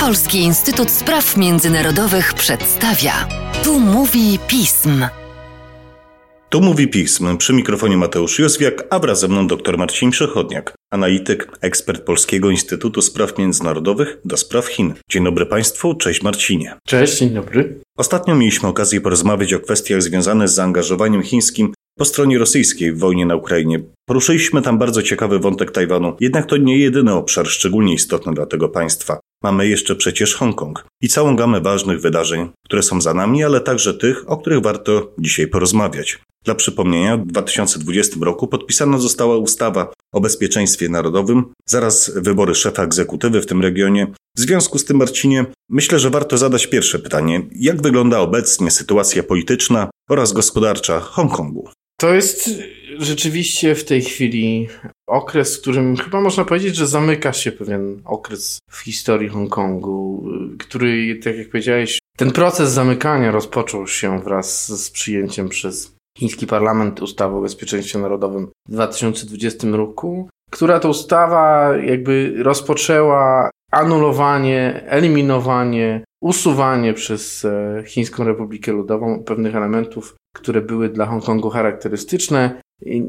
Polski Instytut Spraw Międzynarodowych przedstawia. Tu mówi pism. Tu mówi pism. Przy mikrofonie Mateusz Józwiak, a wraz ze mną dr Marcin Przechodniak, analityk, ekspert Polskiego Instytutu Spraw Międzynarodowych do spraw Chin. Dzień dobry Państwu, cześć Marcinie. Cześć, dzień dobry. Ostatnio mieliśmy okazję porozmawiać o kwestiach związanych z zaangażowaniem chińskim po stronie rosyjskiej w wojnie na Ukrainie. Poruszyliśmy tam bardzo ciekawy wątek Tajwanu, jednak to nie jedyny obszar szczególnie istotny dla tego państwa. Mamy jeszcze przecież Hongkong i całą gamę ważnych wydarzeń, które są za nami, ale także tych, o których warto dzisiaj porozmawiać. Dla przypomnienia, w 2020 roku podpisana została ustawa o bezpieczeństwie narodowym, zaraz wybory szefa egzekutywy w tym regionie. W związku z tym, Marcinie, myślę, że warto zadać pierwsze pytanie: jak wygląda obecnie sytuacja polityczna oraz gospodarcza Hongkongu? To jest rzeczywiście w tej chwili okres, w którym chyba można powiedzieć, że zamyka się pewien okres w historii Hongkongu, który, tak jak powiedziałeś, ten proces zamykania rozpoczął się wraz z przyjęciem przez chiński parlament ustawy o bezpieczeństwie narodowym w 2020 roku, która to ustawa jakby rozpoczęła anulowanie, eliminowanie, usuwanie przez e, Chińską Republikę Ludową pewnych elementów, które były dla Hongkongu charakterystyczne.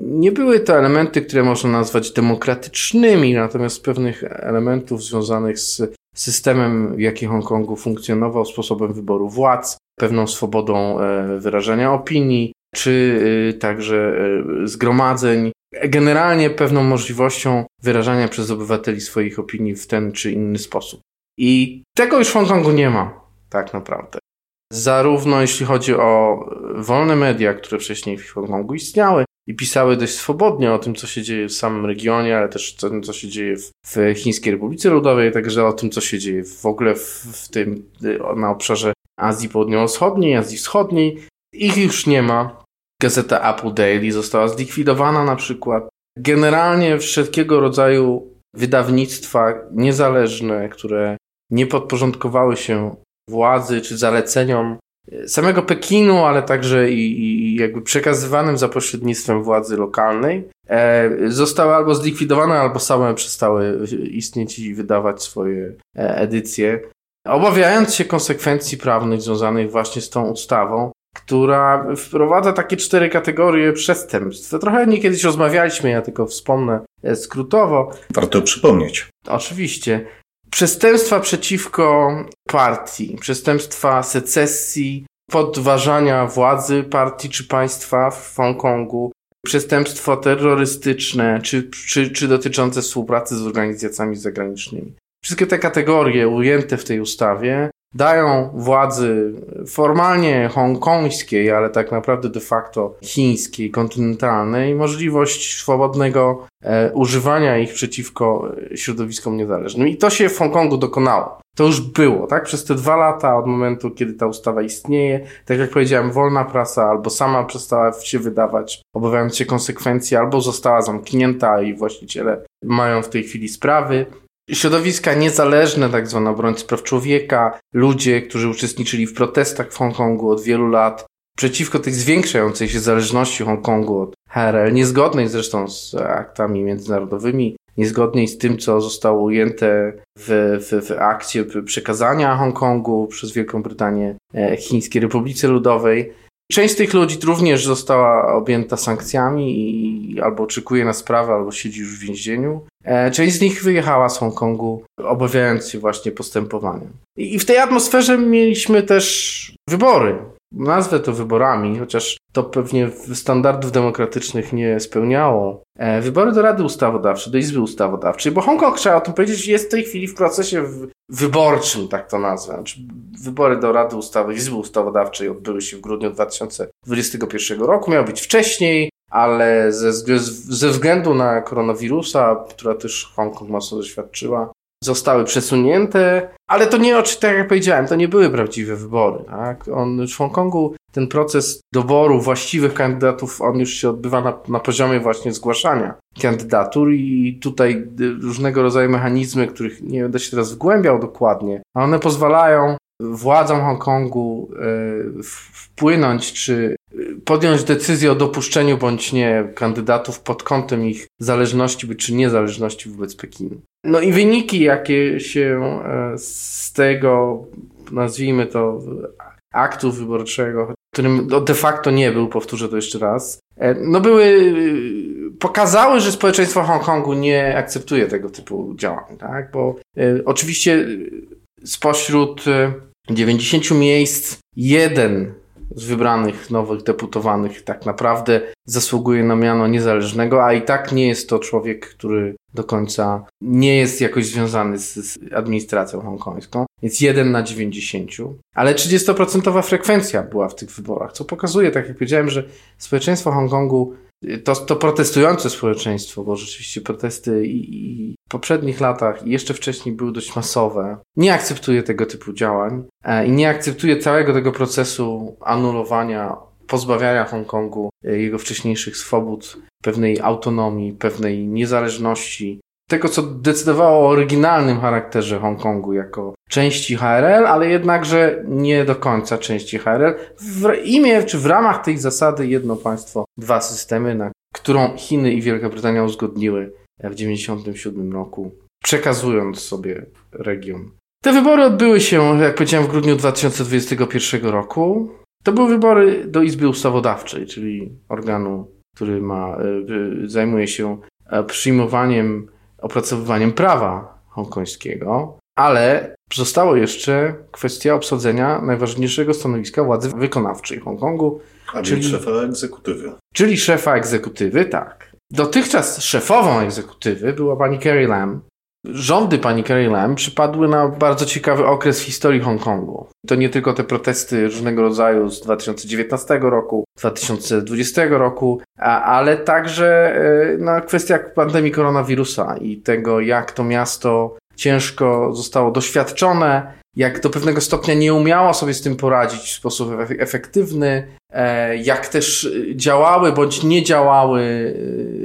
Nie były to elementy, które można nazwać demokratycznymi, natomiast pewnych elementów związanych z systemem, w jaki Hongkongu funkcjonował, sposobem wyboru władz, pewną swobodą e, wyrażania opinii, czy y, także y, zgromadzeń, generalnie pewną możliwością wyrażania przez obywateli swoich opinii w ten czy inny sposób. I tego już w Hongkongu nie ma, tak naprawdę. Zarówno jeśli chodzi o wolne media, które wcześniej w Hongkongu istniały i pisały dość swobodnie o tym, co się dzieje w samym regionie, ale też o tym, co się dzieje w, Chińskiej Republice Ludowej, także o tym, co się dzieje w ogóle w, w tym, na obszarze Azji Południowo-Wschodniej, Azji Wschodniej. Ich już nie ma. Gazeta Apple Daily została zlikwidowana na przykład. Generalnie wszelkiego rodzaju wydawnictwa niezależne, które nie podporządkowały się władzy czy zaleceniom samego Pekinu, ale także i, i jakby przekazywanym za pośrednictwem władzy lokalnej, e, zostały albo zlikwidowane, albo same przestały istnieć i wydawać swoje e, edycje. Obawiając się konsekwencji prawnych związanych właśnie z tą ustawą, która wprowadza takie cztery kategorie przestępstw. To trochę nie kiedyś rozmawialiśmy, ja tylko wspomnę e, skrótowo. Warto przypomnieć. Oczywiście. Przestępstwa przeciwko partii, przestępstwa secesji, podważania władzy partii czy państwa w Hongkongu, przestępstwo terrorystyczne czy, czy, czy dotyczące współpracy z organizacjami zagranicznymi. Wszystkie te kategorie ujęte w tej ustawie dają władzy formalnie hongkońskiej, ale tak naprawdę de facto chińskiej, kontynentalnej możliwość swobodnego e, używania ich przeciwko środowiskom niezależnym. I to się w Hongkongu dokonało. To już było, tak? Przez te dwa lata od momentu, kiedy ta ustawa istnieje, tak jak powiedziałem, wolna prasa albo sama przestała się wydawać, obawiając się konsekwencji, albo została zamknięta i właściciele mają w tej chwili sprawy środowiska niezależne, tak zwane obrońcy praw człowieka, ludzie, którzy uczestniczyli w protestach w Hongkongu od wielu lat przeciwko tej zwiększającej się zależności Hongkongu od HRL, niezgodnej zresztą z aktami międzynarodowymi, niezgodnej z tym, co zostało ujęte w, w, w akcie przekazania Hongkongu przez Wielką Brytanię e, Chińskiej Republice Ludowej. Część z tych ludzi również została objęta sankcjami i albo oczekuje na sprawę, albo siedzi już w więzieniu. E, część z nich wyjechała z Hongkongu, obawiając się właśnie postępowania. I w tej atmosferze mieliśmy też wybory. Nazwę to wyborami, chociaż to pewnie standardów demokratycznych nie spełniało. E, wybory do Rady Ustawodawczej, do Izby Ustawodawczej, bo Hongkong, trzeba o tym powiedzieć, jest w tej chwili w procesie wyborczym, tak to nazwę. Znaczy, wybory do Rady Ustawy, Izby Ustawodawczej odbyły się w grudniu 2021 roku, miały być wcześniej, ale ze, ze względu na koronawirusa, która też Hongkong mocno doświadczyła, zostały przesunięte, ale to nie, tak jak powiedziałem, to nie były prawdziwe wybory. Tak? On, w Hongkongu ten proces doboru właściwych kandydatów, on już się odbywa na, na poziomie właśnie zgłaszania kandydatur i tutaj różnego rodzaju mechanizmy, których nie będę się teraz wgłębiał dokładnie, a one pozwalają władzom Hongkongu e, wpłynąć czy podjąć decyzję o dopuszczeniu bądź nie kandydatów pod kątem ich zależności czy niezależności wobec Pekinu. No i wyniki, jakie się e, z tego, nazwijmy to, aktu wyborczego, którym no, de facto nie był, powtórzę to jeszcze raz, e, no były, pokazały, że społeczeństwo Hongkongu nie akceptuje tego typu działań, tak? Bo e, oczywiście spośród 90 miejsc jeden z wybranych nowych deputowanych tak naprawdę zasługuje na miano niezależnego, a i tak nie jest to człowiek, który do końca nie jest jakoś związany z, z administracją hongkońską. Więc 1 na 90. Ale 30% frekwencja była w tych wyborach, co pokazuje, tak jak powiedziałem, że społeczeństwo Hongkongu to, to protestujące społeczeństwo, bo rzeczywiście protesty i, i, poprzednich latach i jeszcze wcześniej były dość masowe, nie akceptuje tego typu działań e, i nie akceptuje całego tego procesu anulowania, pozbawiania Hongkongu e, jego wcześniejszych swobód, pewnej autonomii, pewnej niezależności, tego, co decydowało o oryginalnym charakterze Hongkongu jako części HRL, ale jednakże nie do końca części HRL. W imię czy w ramach tej zasady jedno państwo, dwa systemy, na którą Chiny i Wielka Brytania uzgodniły w 1997 roku, przekazując sobie region. Te wybory odbyły się, jak powiedziałem, w grudniu 2021 roku. To były wybory do Izby Ustawodawczej, czyli organu, który ma, e, zajmuje się e, przyjmowaniem opracowywaniem prawa hongkońskiego, ale zostało jeszcze kwestia obsadzenia najważniejszego stanowiska władzy wykonawczej Hongkongu. A czyli szefa egzekutywy. Czyli szefa egzekutywy, tak. Dotychczas szefową egzekutywy była pani Carrie Lam, Rządy pani Carrie Lam przypadły na bardzo ciekawy okres w historii Hongkongu. To nie tylko te protesty różnego rodzaju z 2019 roku, 2020 roku, ale także e, na kwestiach pandemii koronawirusa i tego, jak to miasto ciężko zostało doświadczone, jak do pewnego stopnia nie umiało sobie z tym poradzić w sposób efektywny, e, jak też działały bądź nie działały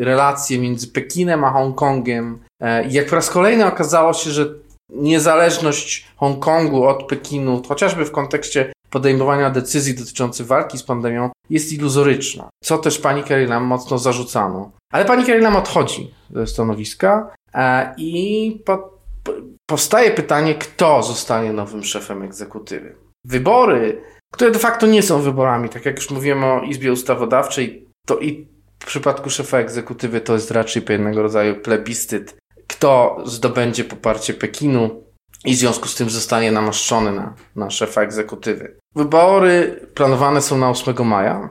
e, relacje między Pekinem a Hongkongiem. E, I jak po raz kolejny okazało się, że niezależność Hongkongu od Pekinu, chociażby w kontekście podejmowania decyzji dotyczących walki z pandemią, jest iluzoryczna. Co też pani Carrie Lam mocno zarzucano. Ale pani Carrie Lam odchodzi ze stanowiska i pod powstaje pytanie, kto zostanie nowym szefem egzekutywy. Wybory, które de facto nie są wyborami, tak jak już mówiłem o Izbie Ustawodawczej, to i w przypadku szefa egzekutywy to jest raczej pewnego rodzaju plebiscyt, kto zdobędzie poparcie Pekinu i w związku z tym zostanie namaszczony na, na szefa egzekutywy. Wybory planowane są na 8 maja.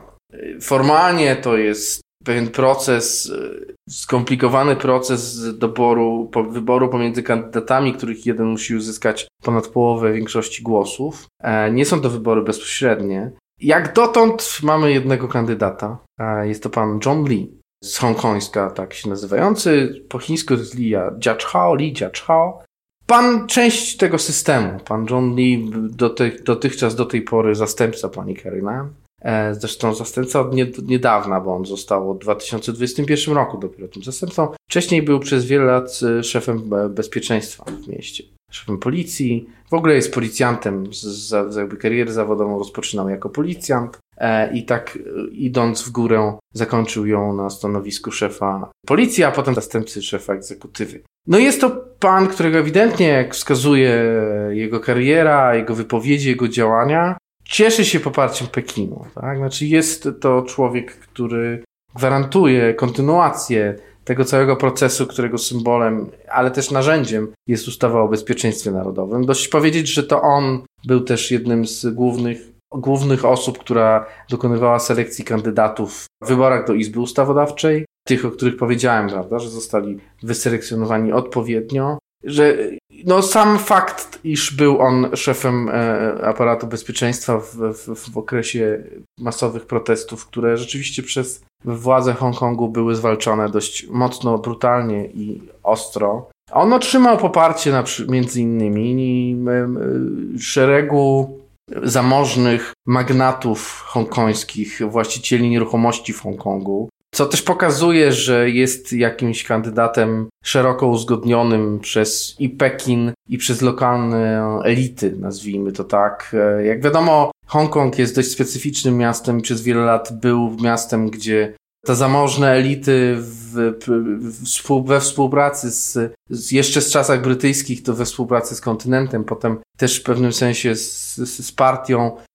Formalnie to jest pewien proces, e, skomplikowany proces doboru, wyboru pomiędzy kandydatami, których jeden musi uzyskać ponad połowę większości głosów. E, nie są to wybory bezpośrednie. Jak dotąd mamy jednego kandydata. Jest to pan John Lee z Hongkońska, tak się nazywający. Po chińsku jest Li Jiachao, Li Jiachao. Pan część tego systemu, pan John Lee, dotychczas do tej pory zastępca pani Carrie Lam. E, zresztą zastępca od niedawna, bo on został w 2021 roku dopiero tym zastępcą. Wcześniej był przez wiele lat e, szefem bezpieczeństwa w mieście, szefem policji. W ogóle jest policjantem, z, z, jakby karierę zawodową rozpoczynał jako policjant e, i tak idąc w górę zakończył ją na stanowisku szefa policji, a potem zastępcy szefa egzekutywy. No jest to pan, którego ewidentnie, jak wskazuje jego kariera, jego wypowiedzi, jego działania, cieszy się poparciem Pekinu. Tak? Znaczy jest to człowiek, który gwarantuje kontynuację tego całego procesu, którego symbolem, ale też narzędziem jest ustawa o bezpieczeństwie narodowym. Dość powiedzieć, że to on był też jednym z głównych, głównych osób, która dokonywała selekcji kandydatów w wyborach do Izby Ustawodawczej. Tych, o których powiedziałem, prawda, że zostali wyselekcjonowani odpowiednio że no, sam fakt, iż był on szefem e, aparatu bezpieczeństwa w, w, w, okresie masowych protestów, które rzeczywiście przez władze Hongkongu były zwalczone dość mocno, brutalnie i ostro. On otrzymał poparcie na, między innymi szeregu zamożnych magnatów hongkońskich, właścicieli nieruchomości w Hongkongu, co też pokazuje, że jest jakimś kandydatem szeroko uzgodnionym przez i Pekin, i przez lokalne elity, nazwijmy to tak. Jak wiadomo, Hongkong jest dość specyficznym miastem przez wiele lat był miastem, gdzie te zamożne elity w, w, we współpracy z, z, jeszcze z czasach brytyjskich, to we współpracy z kontynentem, potem też w pewnym sensie z, z, z partią E,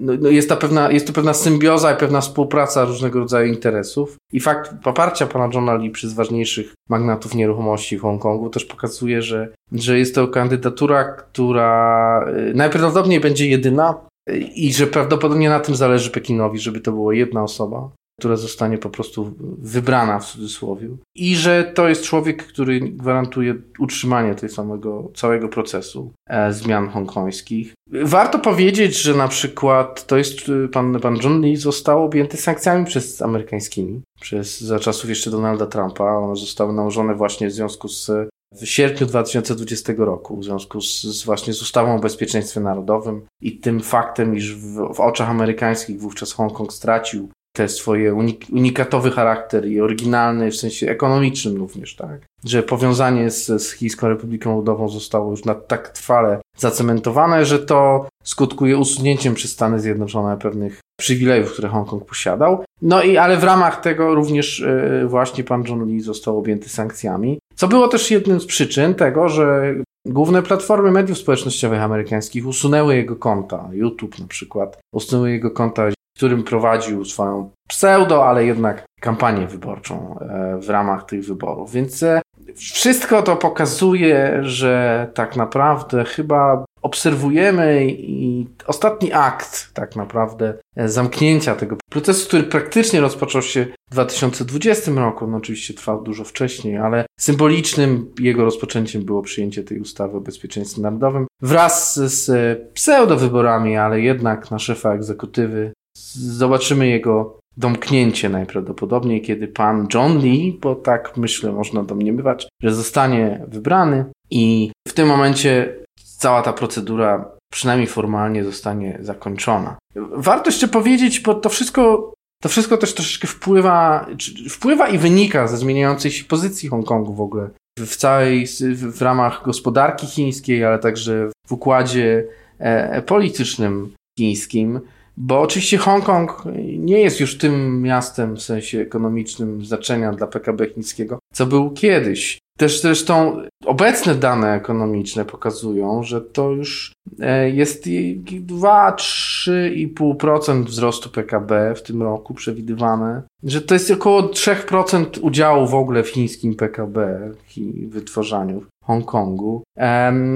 no, no jest, to pewna, jest to pewna symbioza i pewna współpraca różnego rodzaju interesów. I fakt poparcia pana Johna Lee przez ważniejszych magnatów nieruchomości w Hongkongu też pokazuje, że, że jest to kandydatura, która e, najprawdopodobniej będzie jedyna e, i że prawdopodobnie na tym zależy Pekinowi, żeby to była jedna osoba która zostanie po prostu wybrana w cudzysłowie. I że to jest człowiek, który gwarantuje utrzymanie tej samego, całego procesu e, zmian hongkońskich. Warto powiedzieć, że na przykład to jest e, pan, pan John Lee został objęty sankcjami przez amerykańskimi, przez, za czasów jeszcze Donalda Trumpa. One zostały nałożone właśnie w związku z w sierpniu 2020 roku, w związku z, z, właśnie z ustawą o bezpieczeństwie narodowym i tym faktem, iż w, w oczach amerykańskich wówczas Hongkong stracił te swoje unik unikatowy charakter i oryginalny w sensie ekonomicznym również, tak? Że powiązanie z, z Chińską Republiką Ludową zostało już na tak trwale zacementowane, że to skutkuje usunięciem przez Stany Zjednoczone pewnych przywilejów, które Hongkong posiadał. No i ale w ramach tego również yy, właśnie pan John Lee został objęty sankcjami, co było też jednym z przyczyn tego, że Główne platformy mediów społecznościowych amerykańskich usunęły jego konta, YouTube na przykład, usunęły jego konta którym prowadził swoją pseudo, ale jednak kampanię wyborczą e, w ramach tych wyborów. Więc e, wszystko to pokazuje, że tak naprawdę chyba obserwujemy i ostatni akt tak naprawdę e, zamknięcia tego procesu, który praktycznie rozpoczął się w 2020 roku, no oczywiście trwał dużo wcześniej, ale symbolicznym jego rozpoczęciem było przyjęcie tej ustawy o bezpieczeństwie narodowym wraz z pseudo-wyborami, ale jednak na szefa egzekutywy zobaczymy jego domknięcie najprawdopodobniej, kiedy pan John Lee, bo tak myślę, można domniemywać, że zostanie wybrany i w tym momencie cała ta procedura, przynajmniej formalnie, zostanie zakończona. Warto jeszcze powiedzieć, bo to wszystko, to wszystko też troszeczkę wpływa, wpływa i wynika ze zmieniającej się pozycji Hongkongu w ogóle w całej, w ramach gospodarki chińskiej, ale także w układzie e, politycznym chińskim. Bo oczywiście Hongkong nie jest już tym miastem w sensie ekonomicznym znaczenia dla PKB chińskiego, co był kiedyś. Też zresztą obecne dane ekonomiczne pokazują, że to już e, jest 2-3,5% wzrostu PKB w tym roku przewidywane, że to jest około 3% udziału w ogóle w chińskim PKB, w wytwarzaniu w Hongkongu,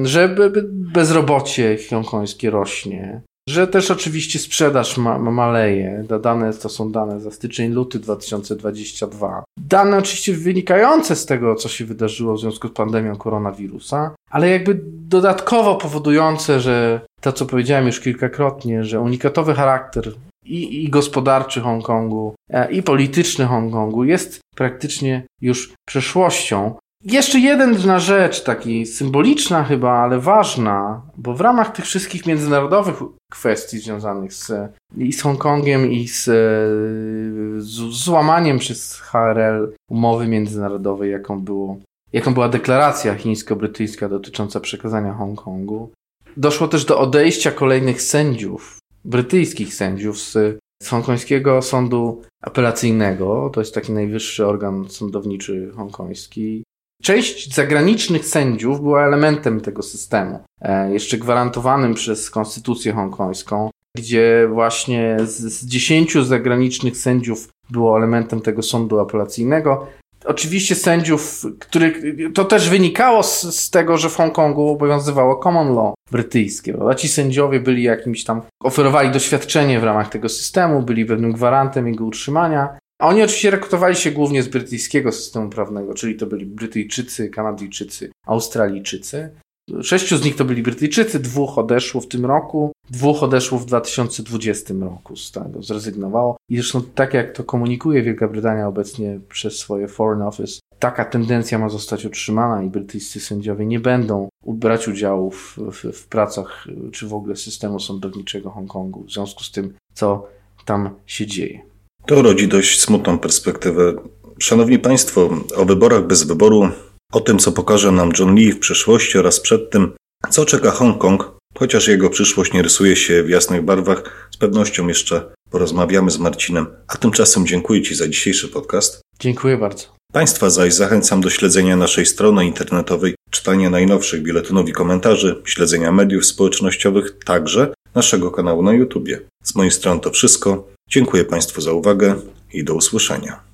że bezrobocie hongkońskie rośnie, że też oczywiście sprzedaż ma, ma maleje. Dane to są dane za styczeń, luty 2022. Dane oczywiście wynikające z tego, co się wydarzyło w związku z pandemią koronawirusa, ale jakby dodatkowo powodujące, że to, co powiedziałem już kilkakrotnie, że unikatowy charakter i, i gospodarczy Hongkongu, e, i polityczny Hongkongu jest praktycznie już przeszłością. Jeszcze jedna rzecz, taki symboliczna chyba, ale ważna, bo w ramach tych wszystkich międzynarodowych kwestii związanych z, i z Hongkongiem, i z, z złamaniem przez HRL umowy międzynarodowej, jaką, było, jaką była deklaracja chińsko-brytyjska dotycząca przekazania Hongkongu, doszło też do odejścia kolejnych sędziów, brytyjskich sędziów z, z hongkońskiego sądu apelacyjnego, to jest taki najwyższy organ sądowniczy hongkoński, Część zagranicznych sędziów była elementem tego systemu, e, jeszcze gwarantowanym przez konstytucję hongkońską, gdzie właśnie z, dziesięciu zagranicznych sędziów było elementem tego sądu apelacyjnego. Oczywiście sędziów, których to też wynikało z, z, tego, że w Hongkongu obowiązywało common law brytyjskie. Prawda? Ci sędziowie byli jakimś tam, oferowali doświadczenie w ramach tego systemu, byli pewnym gwarantem jego utrzymania. Oni oczywiście rekrutowali się głównie z brytyjskiego systemu prawnego, czyli to byli Brytyjczycy, Kanadyjczycy, Australijczycy. Sześciu z nich to byli Brytyjczycy, dwóch odeszło w tym roku, dwóch odeszło w 2020 roku z tego, zrezygnowało. I zresztą tak jak to komunikuje Wielka Brytania obecnie przez swoje Foreign Office, taka tendencja ma zostać utrzymana i brytyjscy sędziowie nie będą brać udziału w, w, w pracach czy w ogóle systemu sądowniczego Hongkongu w związku z tym, co tam się dzieje. To rodzi dość smutną perspektywę. Szanowni Państwo, o wyborach bez wyboru, o tym, co pokaże nam John Lee w przyszłości oraz przed tym, co czeka Hongkong, chociaż jego przyszłość nie rysuje się w jasnych barwach, z pewnością jeszcze porozmawiamy z Marcinem. A tymczasem dziękuję Ci za dzisiejszy podcast. Dziękuję bardzo. Państwa zaś zachęcam do śledzenia naszej strony internetowej, czytania najnowszych biuletynów i komentarzy, śledzenia mediów społecznościowych, także naszego kanału na YouTube. Z mojej strony to wszystko. Dziękuję Państwu za uwagę i do usłyszenia.